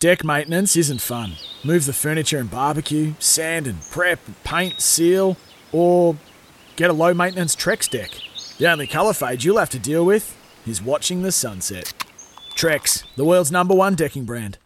Deck maintenance isn't fun. Move the furniture and barbecue, sand and prep, paint, seal, or get a low maintenance Trex deck. The only colour fade you'll have to deal with is watching the sunset. Trex, the world's number one decking brand.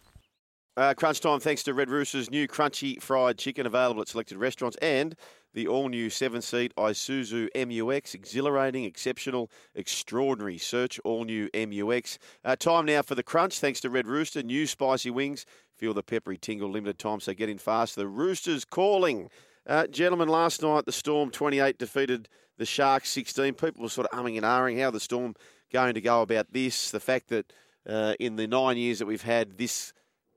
Uh, crunch time thanks to Red Rooster's new crunchy fried chicken available at selected restaurants and the all new seven seat Isuzu MUX. Exhilarating, exceptional, extraordinary. Search all new MUX. Uh, time now for the crunch thanks to Red Rooster. New spicy wings. Feel the peppery tingle, limited time, so get in fast. The Roosters calling. Uh, gentlemen, last night the Storm 28 defeated the Sharks 16. People were sort of umming and ahhing how the Storm going to go about this. The fact that uh, in the nine years that we've had this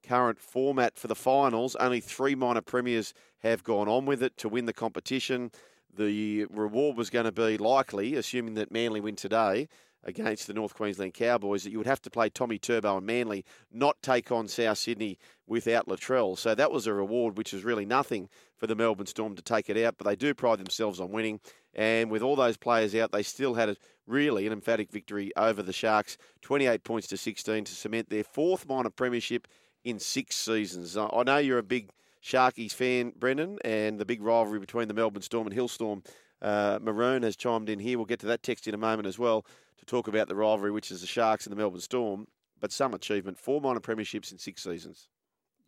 current format for the finals, only three minor premiers have gone on with it to win the competition. The reward was going to be likely, assuming that Manly win today against the North Queensland Cowboys, that you would have to play Tommy Turbo and Manly, not take on South Sydney without Latrell. So that was a reward, which is really nothing for the Melbourne Storm to take it out, but they do pride themselves on winning. And with all those players out, they still had a, really an emphatic victory over the Sharks, 28 points to 16 to cement their fourth minor premiership in six seasons. I know you're a big Sharkies fan, Brendan, and the big rivalry between the Melbourne Storm and Hillstorm. Uh, Maroon has chimed in here. We'll get to that text in a moment as well to talk about the rivalry, which is the Sharks and the Melbourne Storm. But some achievement, four minor premierships in six seasons.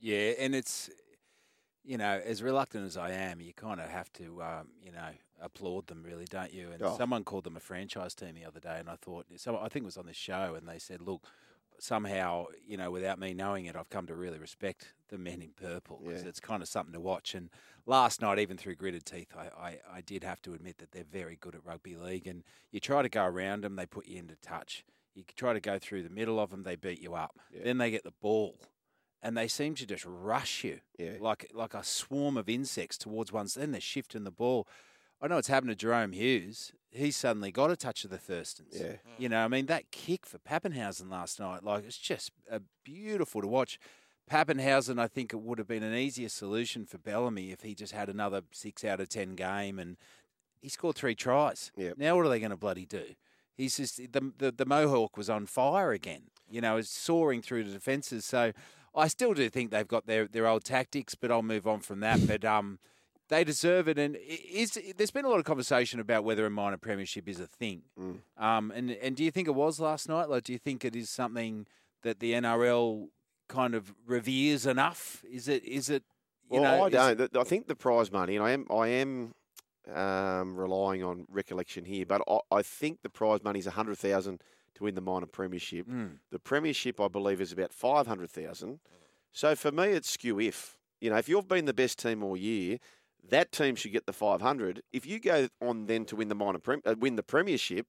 Yeah, and it's you know, as reluctant as I am, you kind of have to, um, you know, applaud them, really, don't you? And Oh. someone called them a franchise team the other day, and I thought, so I think it was on this show, and they said, look, somehow, you know, without me knowing it, I've come to really respect the men in purple 'cause Yeah. it's kind of something to watch. And last night, even through gritted teeth, I, I, I did have to admit that they're very good at rugby league. And you try to go around them, they put you into touch. You try to go through the middle of them, they beat you up. Yeah. Then they get the ball. And they seem to just rush you Yeah. like like a swarm of insects towards one. Then they're shifting the ball. I know it's happened to Jahrome Hughes. He's suddenly got a touch of the Thurstons. Yeah. You know, I mean, that kick for Papenhuyzen last night, like, it's just beautiful to watch. Papenhuyzen, I think it would have been an easier solution for Bellamy if he just had another six out of 10 game and he scored three tries. Yep. Now, what are they going to bloody do? He's just, the, the, the Mohawk was on fire again, you know, it's soaring through the defences. So I still do think they've got their, their old tactics, but I'll move on from that. But, um, they deserve it, and is there's been a lot of conversation about whether a minor premiership is a thing. Um, and and do you think it was last night? Like, do you think it is something that the NRL kind of reveres enough? Is it? Is it? You well, know, I don't. Th- I think the prize money, and I am, I am um, relying on recollection here, but I, I think the prize money is a hundred thousand to win the minor premiership. Mm. The premiership, I believe, is about five hundred thousand. So for me, it's skew if. You know, if you've been the best team all year, that team should get the five hundred. If you go on then to win the minor prem, uh, win the premiership.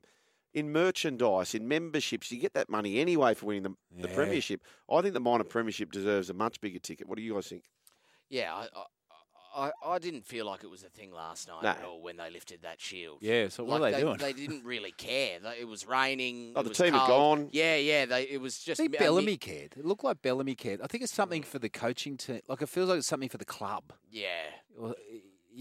In merchandise, in memberships, you get that money anyway for winning the, the premiership. I think the minor premiership deserves a much bigger ticket. What do you guys think? Yeah, I, I, I, I didn't feel like it was a thing last night No. at all when they lifted that shield. Yeah. So what like are they, doing? They didn't really care. They- It was raining. Oh, it the was team had gone. Yeah, yeah. They, it was I just. think a Bellamy mi- cared. It looked like Bellamy cared. I think it's something for the coaching team. Like it feels like it's something for the club. Yeah.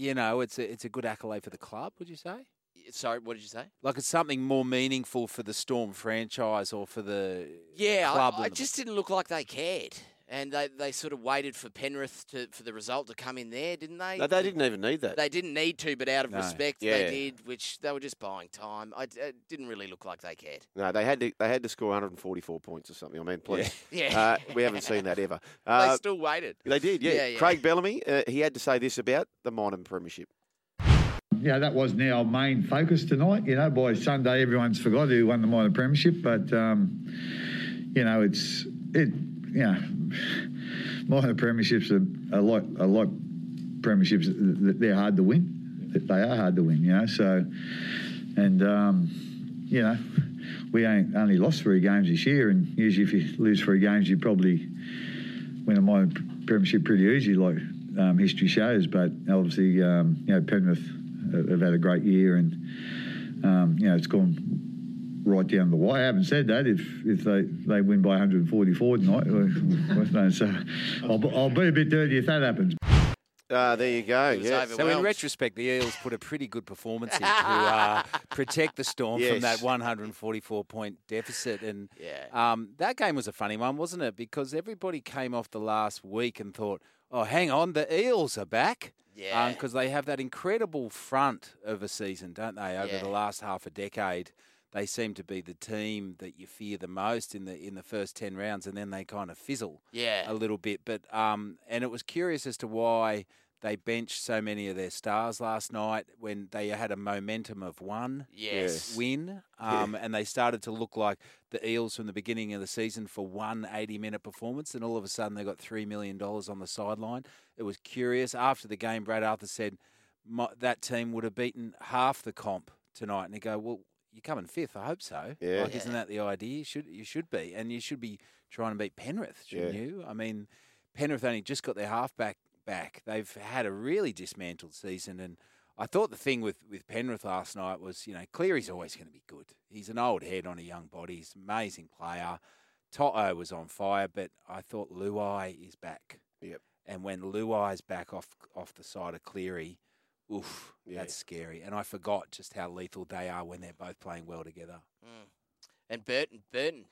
You know, it's a it's a good accolade for the club. Would you say? Sorry, what did you say? Like it's something more meaningful for the Storm franchise or for the Yeah, club. I, I just didn't look like they cared, and they, they sort of waited for Penrith to for the result to come in there, didn't they? No, they didn't even need that. They didn't need to, but out of No. respect, Yeah. they did, which they were just buying time. I, it didn't really look like they cared. No, they had to. They had to score 144 points or something. I mean, please. Yeah. Uh, we haven't seen that ever. they Uh, still waited. they did, yeah. Yeah, yeah. Craig Bellamy, uh, he had to say this about the minor premiership. you know, that wasn't our main focus tonight. You know, by Sunday, everyone's forgot who won the minor premiership, but um, you know, it's it. You know, minor premierships are, are like are like premierships. They're hard to win. They are hard to win. You know, so and um, you know, we ain't only lost three games this year, and usually if you lose three games, you probably win a minor premiership pretty easy, like um, history shows. But obviously, um, you know, Penrith have had a great year, and um, you know, it's gone right down the wire. I haven't said that. If if they, they win by 144 tonight, well, so I'll, I'll be a bit dirty if that happens. Uh, there you go. was Yeah. over- So in retrospect, the Eels put a pretty good performance in to uh, protect the Storm from that 144 point deficit, and Yeah. um, that game was a funny one, wasn't it? Because everybody came off the last week and thought, "Oh, hang on, the Eels are back." Yeah. because they have that incredible front of a season, don't they? Over Yeah. the last half a decade, they seem to be the team that you fear the most in the in the first ten rounds, and then they kind of fizzle Yeah. a little bit. But um, and it was curious as to why they benched so many of their stars last night when they had a momentum of one Yes. win, um, and they started to look like the Eels from the beginning of the season for one 80 minute performance, and all of a sudden they got $3 million on the sideline. It was curious. After the game, Brad Arthur said My, that team would have beaten half the comp tonight, and they go, Well, you're coming fifth. I hope so. Yeah. Like, isn't that the idea? You should, you should be, and you should be trying to beat Penrith, shouldn't Yeah. you? I mean, Penrith only just got their halfback back. They've had a really dismantled season, and I thought the thing with, with Penrith last night was, you know, Cleary's always going to be good. He's an old head on a young body. He's an amazing player. To'o was on fire, but I thought Luai is back. Yep. And when Luai's back off off the side of Cleary, oof, Yeah. that's scary. And I forgot just how lethal they are when they're both playing well together. Mm. And Burton, Burton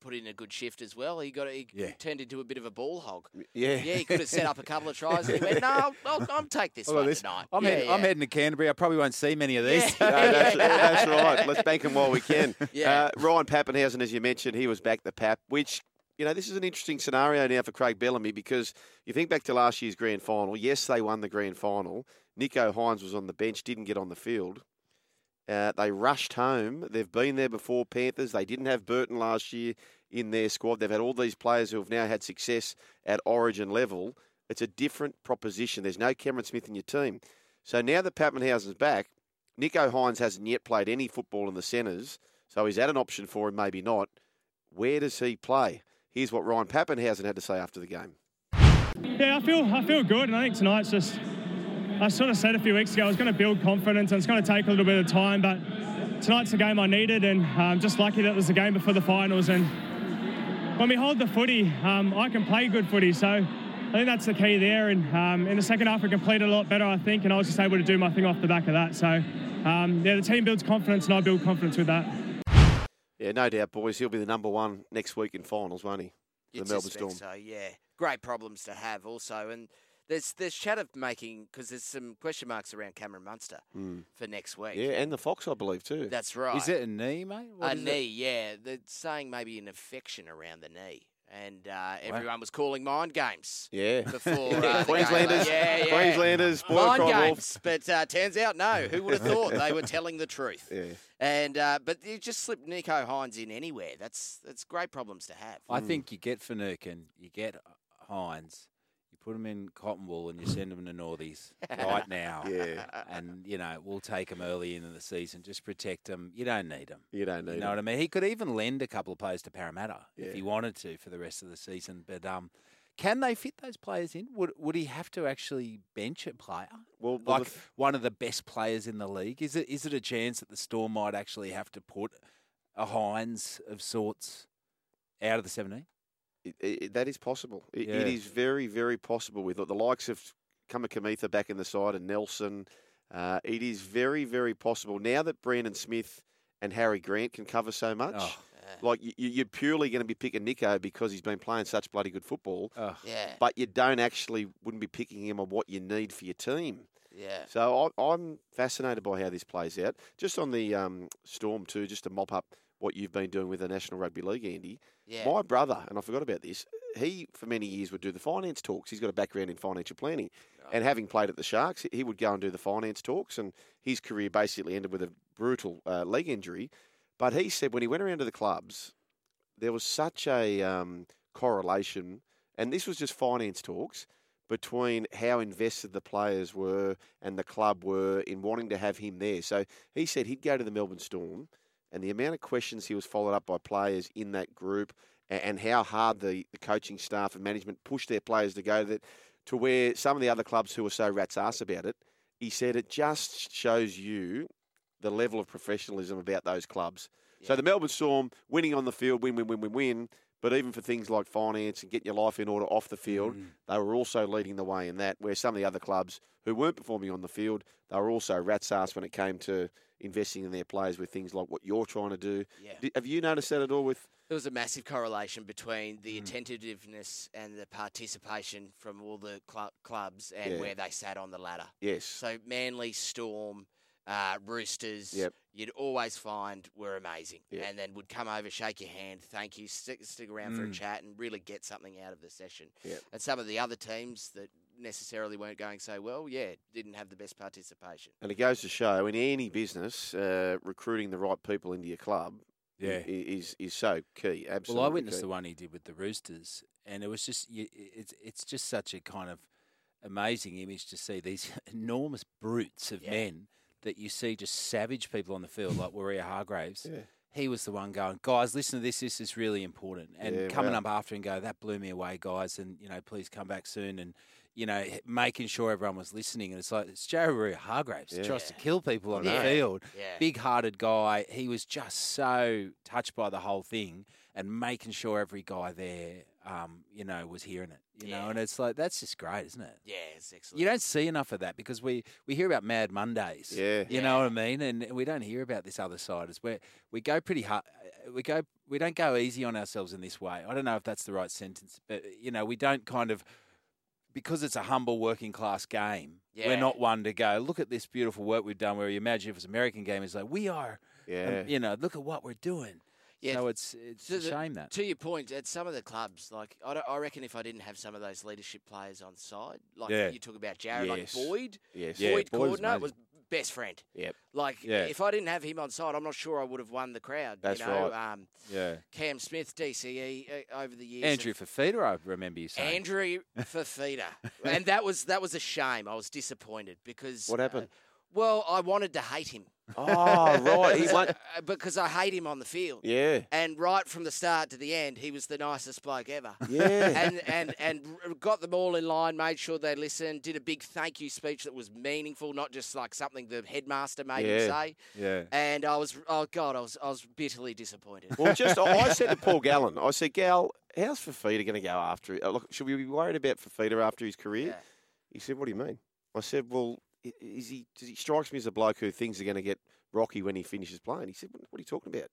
put in a good shift as well. He got he Yeah. turned into a bit of a ball hog. Yeah. Yeah, he could have set up a couple of tries. And he went, no, I'll, I'll, I'll take this Hold on, one this- tonight. I'm, yeah, heading, yeah. I'm heading to Canterbury. I probably won't see many of these. Yeah. No, that's, that's right. Let's bank them while we can. Yeah. Uh, Ryan Papenhuyzen, as you mentioned, he was back the Pap, which, you know, this is an interesting scenario now for Craig Bellamy because you think back to last year's grand final. Yes, they won the grand final. Nicho Hynes was on the bench, didn't get on the field. Uh, they rushed home. They've been there before, Panthers. They didn't have Burton last year in their squad. They've had all these players who have now had success at origin level. It's a different proposition. There's no Cameron Smith in your team. So now that Papenhuyzen's back, Nicho Hynes hasn't yet played any football in the centres, so is that an option for him? Maybe not. Where does he play? Here's what Ryan Papenhuyzen had to say after the game. Yeah, I feel I feel good, and I think tonight's just. I sort of said a few weeks ago I was going to build confidence, and it's going to take a little bit of time. But tonight's the game I needed, and I'm just lucky that it was the game before the finals. And when we hold the footy, um, I can play good footy, so I think that's the key there. And um, in the second half, we completed a lot better, I think, and I was just able to do my thing off the back of that. So um, yeah, the team builds confidence, and I build confidence with that. Yeah, no doubt, boys. He'll be the number one next week in finals, won't he? You'd the Melbourne Storm. So yeah, great problems to have also, and there's there's chat of making because there's some question marks around Cameron Munster for next week. Yeah, and the Fox, I believe, too. that's right. Is it a knee, mate? What a is it? knee? Yeah, they're saying maybe an infection around the knee, and uh, everyone was calling mind games yeah. before uh, the game. Queenslanders, Yeah, yeah. Queenslanders, spoiled mind cry wolf. games, but uh, turns out no. Who would have thought they were telling the truth? Yeah. And uh, but you just slip Nicho Hynes in anywhere. That's that's great problems to have. I think you get Finucane, you get Hynes, you put them in cotton wool and you send them to Northies right now. Yeah. And, you know, we'll take them early into the season. Just protect them. You don't need them. You don't need You know it. what I mean? He could even lend a couple of players to Parramatta Yeah. if he wanted to for the rest of the season. But um, can they fit those players in? Would would he have to actually bench a player? Well, well, like th- one of the best players in the league? Is it is it a chance that the Storm might actually have to put a Hynes of sorts out of the seventeen? It, it, that is possible. It, Yeah. it is very, very possible with the likes of Kamikamica back in the side and Nelson. Uh, it is very, very possible now that Brandon Smith and Harry Grant can cover so much. Oh. Like you, you're purely going to be picking Nicho because he's been playing such bloody good football, Oh. yeah, but you don't actually wouldn't be picking him on what you need for your team. yeah. So I, I'm fascinated by how this plays out. Just on the um, Storm too, just to mop up what you've been doing with the National Rugby League, Andy. Yeah. My brother, and I forgot about this, he for many years would do the finance talks. He's got a background in financial planning, and having played at the Sharks, he would go and do the finance talks. And his career basically ended with a brutal uh, leg injury. But he said when he went around to the clubs, there was such a um, correlation, and this was just finance talks between how invested the players were and the club were in wanting to have him there. So he said he'd go to the Melbourne Storm, and the amount of questions he was followed up by players in that group and how hard the, the coaching staff and management pushed their players to go that to where some of the other clubs who were so rat's ass about it, he said it just shows you the level of professionalism about those clubs. So the Melbourne Storm winning on the field, win, win, win, win, win. But even for things like finance and getting your life in order off the field, mm. they were also leading the way in that. Where some of the other clubs who weren't performing on the field, they were also rat's ass when it came to investing in their players with things like what you're trying to do. Yeah. Have you noticed that at all? With There was a massive correlation between the mm. attentiveness and the participation from all the clu- clubs and Yeah. where they sat on the ladder. yes, So Manly, Storm, uh, Roosters, Yep. you'd always find were amazing, Yep. and then would come over, shake your hand, thank you, stick, stick around for a chat, and really get something out of the session. Yep. And some of the other teams that necessarily weren't going so well, yeah, didn't have the best participation. and it goes to show in any business, uh, recruiting the right people into your club, Yeah. is is so key. Absolutely. Well, I witnessed key. the one he did with the Roosters, and it was just you- it's it's just such a kind of amazing image to see these enormous brutes of Yeah. men that you see just savage people on the field like Waerea-Hargreaves. Yeah. He was the one going, guys, listen to this. This is really important. And Yeah, coming wow. up after and go, that blew me away, guys. And you know, please come back soon. And you know, making sure everyone was listening. And it's like it's Joe Waerea-Hargreaves. Yeah. Tries to kill people on I the field Yeah. big hearted guy. He was just so touched by the whole thing and making sure every guy there, um, you know, was hearing it. You know, and it's like that's just great, isn't it? Yeah, it's excellent. You don't see enough of that because we, we hear about Mad Mondays. Yeah. You know what I mean? And we don't hear about this other side as where we go pretty hard. We go, we don't go easy on ourselves in this way. I don't know if that's the right sentence, but you know, we don't kind of because it's a humble working class game. Yeah. We're not one to go look at this beautiful work we've done. Where you imagine if it's American game, it's like we are. Yeah. um, you know, look at what we're doing. Yeah, So it's it's to a the- shame that. To your point, at some of the clubs, like I, I reckon, if I didn't have some of those leadership players on side, like Yeah. you talk about Jared, like Boyd, yes. Boyd was Cordner amazing. was best friend. Yep. Like Yeah. if I didn't have him on side, I'm not sure I would have won the crowd. That's you know? right. Um, yeah. Cam Smith, DCE uh, over the years. Andrew Fifita, I remember you saying. Andrew Fifita, and that was that was a shame. I was disappointed because What happened? uh, well, I wanted to hate him. Oh, right. He won. Uh, because I hate him on the field. Yeah. And right from the start to the end, he was the nicest bloke ever. Yeah. and and and r- got them all in line, made sure they listened, did a big thank you speech that was meaningful, not just like something the headmaster made him Yeah. say. Yeah. And I was, oh god, I was, I was bitterly disappointed. Well, just I I said to Paul Gallen, I said, Gal, how's Fifita going to go after? it? look, should we be worried about Fifita after his career? Yeah. He said, What do you mean? I said, Well, is he? Does he strikes me as a bloke who things are going to get rocky when he finishes playing. He said, "What, are you talking about?"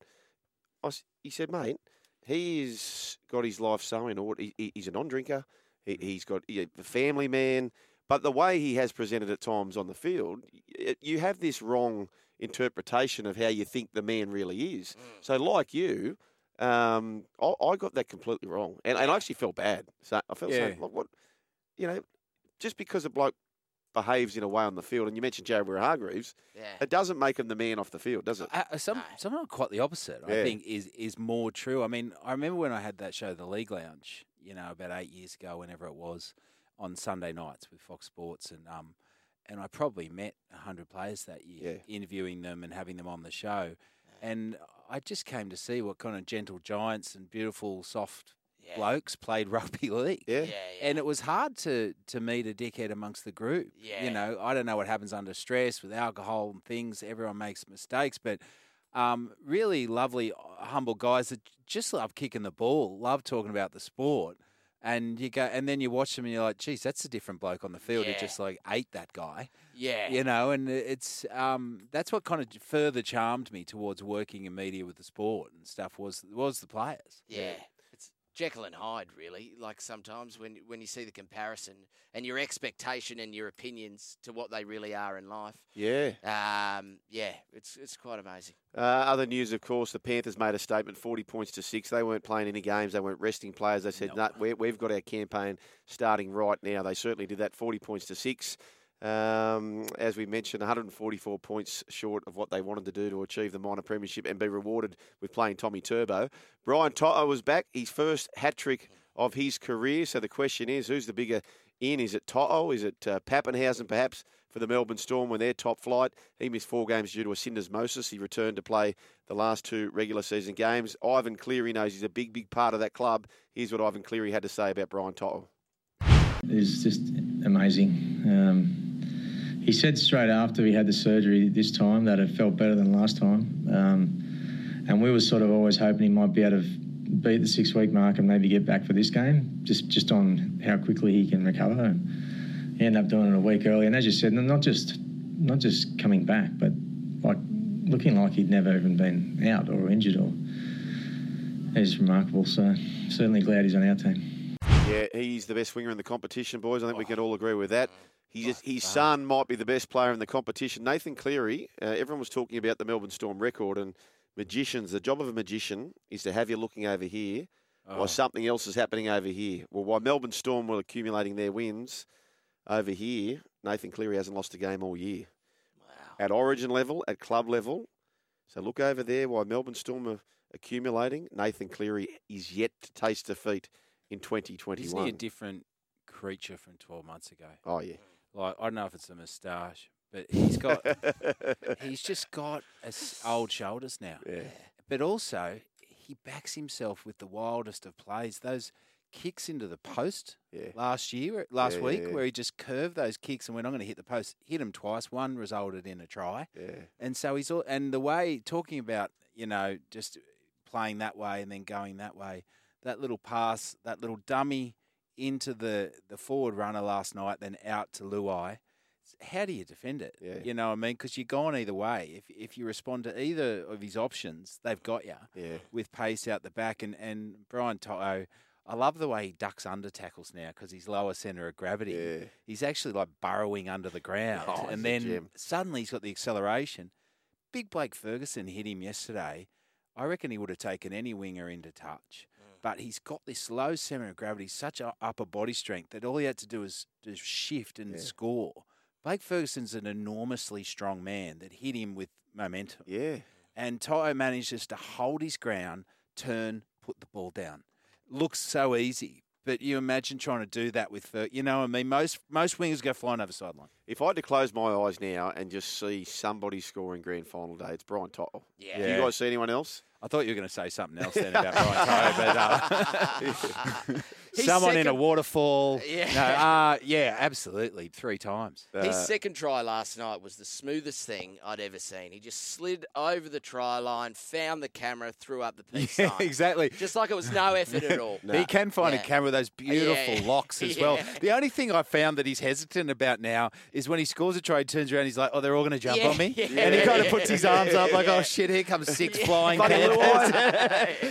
I he said, "Mate, he's got his life so in order. He, he- he's a non-drinker. He, he's got he, a family man." But the way he has presented at times on the field, you have this wrong interpretation of how you think the man really is. So, like you, um, I, I got that completely wrong, and, and I actually felt bad. So I felt Yeah. saying, like, what, you know, just because a bloke behaves in a way on the field, and you mentioned Jared Hargreaves, Yeah. it doesn't make him the man off the field, does it? Uh, some, No. something quite the opposite. I think is is more true. I mean, I remember when I had that show, The League Lounge, you know, about eight years ago, whenever it was, on Sunday nights with Fox Sports, and um, and I probably met hundred players that year, interviewing them and having them on the show, and I just came to see what kind of gentle giants and beautiful, soft Yeah. blokes played rugby league. Yeah. Yeah, yeah. And it was hard to to meet a dickhead amongst the group. Yeah. You know, I don't know what happens under stress with alcohol and things. Everyone makes mistakes, but um, really lovely, uh, humble guys that just love kicking the ball, love talking about the sport. And you go, and then you watch them, and you're like, "Geez, that's a different bloke on the field who Yeah. just like ate that guy." yeah. You know, and it's um, that's what kind of further charmed me towards working in media with the sport and stuff was was the players. Yeah. Jekyll and Hyde, really. Like sometimes when when you see the comparison and your expectation and your opinions to what they really are in life. Yeah. Um, yeah, it's it's quite amazing. Uh, other news, of course, the Panthers made a statement: forty points to six. They weren't playing any games. They weren't resting players. They said, No. "No, we we've got our campaign starting right now." They certainly did that. Forty points to six. Um, as we mentioned, 144 points short of what they wanted to do to achieve the minor premiership and be rewarded with playing Tommy Turbo. Brian To'o was back. His first hat trick of his career. So the question is, who's the bigger in? Is it To'o? Is it uh, Papenhuyzen, perhaps, for the Melbourne Storm when they're top flight? He missed four games due to a syndesmosis. He returned to play the last two regular season games. Ivan Cleary knows he's a big, big part of that club. Here's what Ivan Cleary had to say about Brian To'o. It's just amazing. Um, he said straight after he had the surgery this time that it felt better than last time. Um, and we were sort of always hoping he might be able to beat the six week mark and maybe get back for this game, just just on how quickly he can recover. He ended up doing it a week early, and as you said, not just not just coming back, but like looking like he'd never even been out or injured or. He's remarkable. So certainly glad he's on our team. Yeah, he's the best winger in the competition, boys. I think we can all agree with that. He's, his son might be the best player in the competition. Nathan Cleary, uh, everyone was talking about the Melbourne Storm record and magicians. The job of a magician is to have you looking over here while something else is happening over here. Well, while Melbourne Storm were accumulating their wins over here, Nathan Cleary hasn't lost a game all year. Wow. At origin level, at club level. So look over there while Melbourne Storm are accumulating. Nathan Cleary is yet to taste defeat in Isn't 2021. he a different creature from 12 months ago? oh, yeah. Like, I don't know if it's a moustache, but he's got, he's just got as old shoulders now. Yeah. But also, he backs himself with the wildest of plays. Those kicks into the post Yeah. last year, uh, last Yeah, week, yeah, where he just curved those kicks and went, I'm going to hit the post. Hit him twice. One resulted in a try. And so he's all, and the way talking about, you know, just playing that way and then going that way, that little pass, that little dummy into the, the forward runner last night, then out to Luai. How do you defend it? Yeah. You know what I mean? Because you're gone either way. If, if you respond to either of his options, they've got you Yeah. with pace out the back. And, and Brian To'o, I love the way he ducks under tackles now because he's lower centre of gravity. Yeah. He's actually like burrowing under the ground. Oh, and then suddenly he's got the acceleration. Big Blake Ferguson hit him yesterday. I reckon he would have taken any winger into touch. But he's got this low centre of gravity, such a upper body strength that all he had to do was just shift and Yeah. score. Blake Ferguson's an enormously strong man that hit him with momentum. Yeah. And To'o manages to hold his ground, turn, put the ball down. Looks so easy, but you imagine trying to do that with you know, what I mean, most most wingers go flying over sideline. If I had to close my eyes now and just see somebody scoring grand final day, it's Brian To'o. Yeah. Do you guys see anyone else? I thought you were going to say something else then about Brian To'o, but uh, His someone in a waterfall. Yeah. no, uh, yeah, absolutely, three times. His Uh, second try last night was the smoothest thing I'd ever seen. He just slid over the try line, found the camera, threw up the peace Yeah, exactly. Just like it was no effort at all. He can find Yeah. a camera with those beautiful Yeah. locks as well. The only thing I found that he's hesitant about now is when he scores a try, he turns around, he's like, "Oh, they're all going to jump on me," and he kind of puts his arms up like, "Oh shit, here comes six flying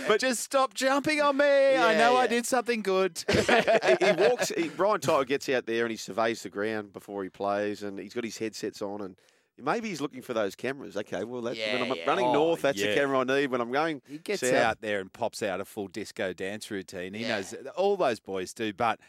but just stop jumping on me. I know I did something good. he, he walks. He, Brian To'o gets out there and he surveys the ground before he plays, and he's got his headsets on, and maybe he's looking for those cameras. Okay, well, that's, when I'm yeah. running Oh, north, that's yeah. the camera I need. When I'm going, He gets south, out there and pops out a full disco dance routine. He Yeah. knows all those boys do, but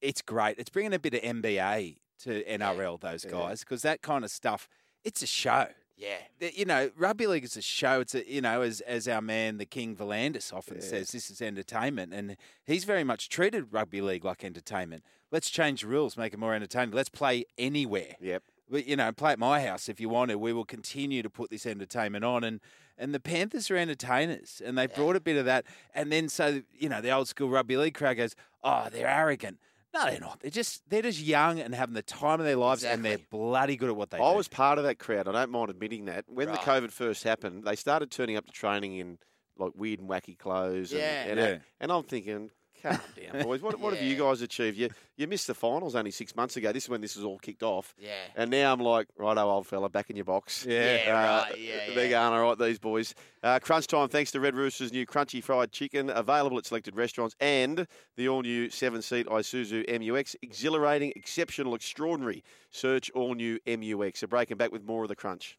it's great. It's bringing a bit of NBA to NRL, those guys, because that kind of stuff, it's a show. Yeah. You know, rugby league is a show. It's a, you know, as as our man, the King V'landys often Yeah. says, this is entertainment, and he's very much treated rugby league like entertainment. Let's change the rules, make it more entertaining. Let's play anywhere. Yep. But, you know, play at my house if you want to. We will continue to put this entertainment on, and and the Panthers are entertainers, and they brought a bit of that. And then so you know, the old school rugby league crowd goes, "Oh, they're arrogant." No, they're not. They're just they're just young and having the time of their lives, and they're bloody good at what they I do. I was part of that crowd. I don't mind admitting that. When Right. the COVID first happened, they started turning up to training in like weird and wacky clothes. And, Yeah. and, Yeah. and I'm thinking, calm down, boys. What, what have you guys achieved? You you missed the finals only six months ago. This is when this was all kicked off. Yeah. And now I'm like, righto, old fella, back in your box. Yeah. Yeah, Uh, right. Yeah, They're yeah. going all right, these boys. Uh, crunch time, thanks to Red Rooster's new crunchy fried chicken, available at selected restaurants, and the all new seven seat Isuzu MUX. Exhilarating, exceptional, extraordinary. Search all new MUX. So breaking back with more of the crunch.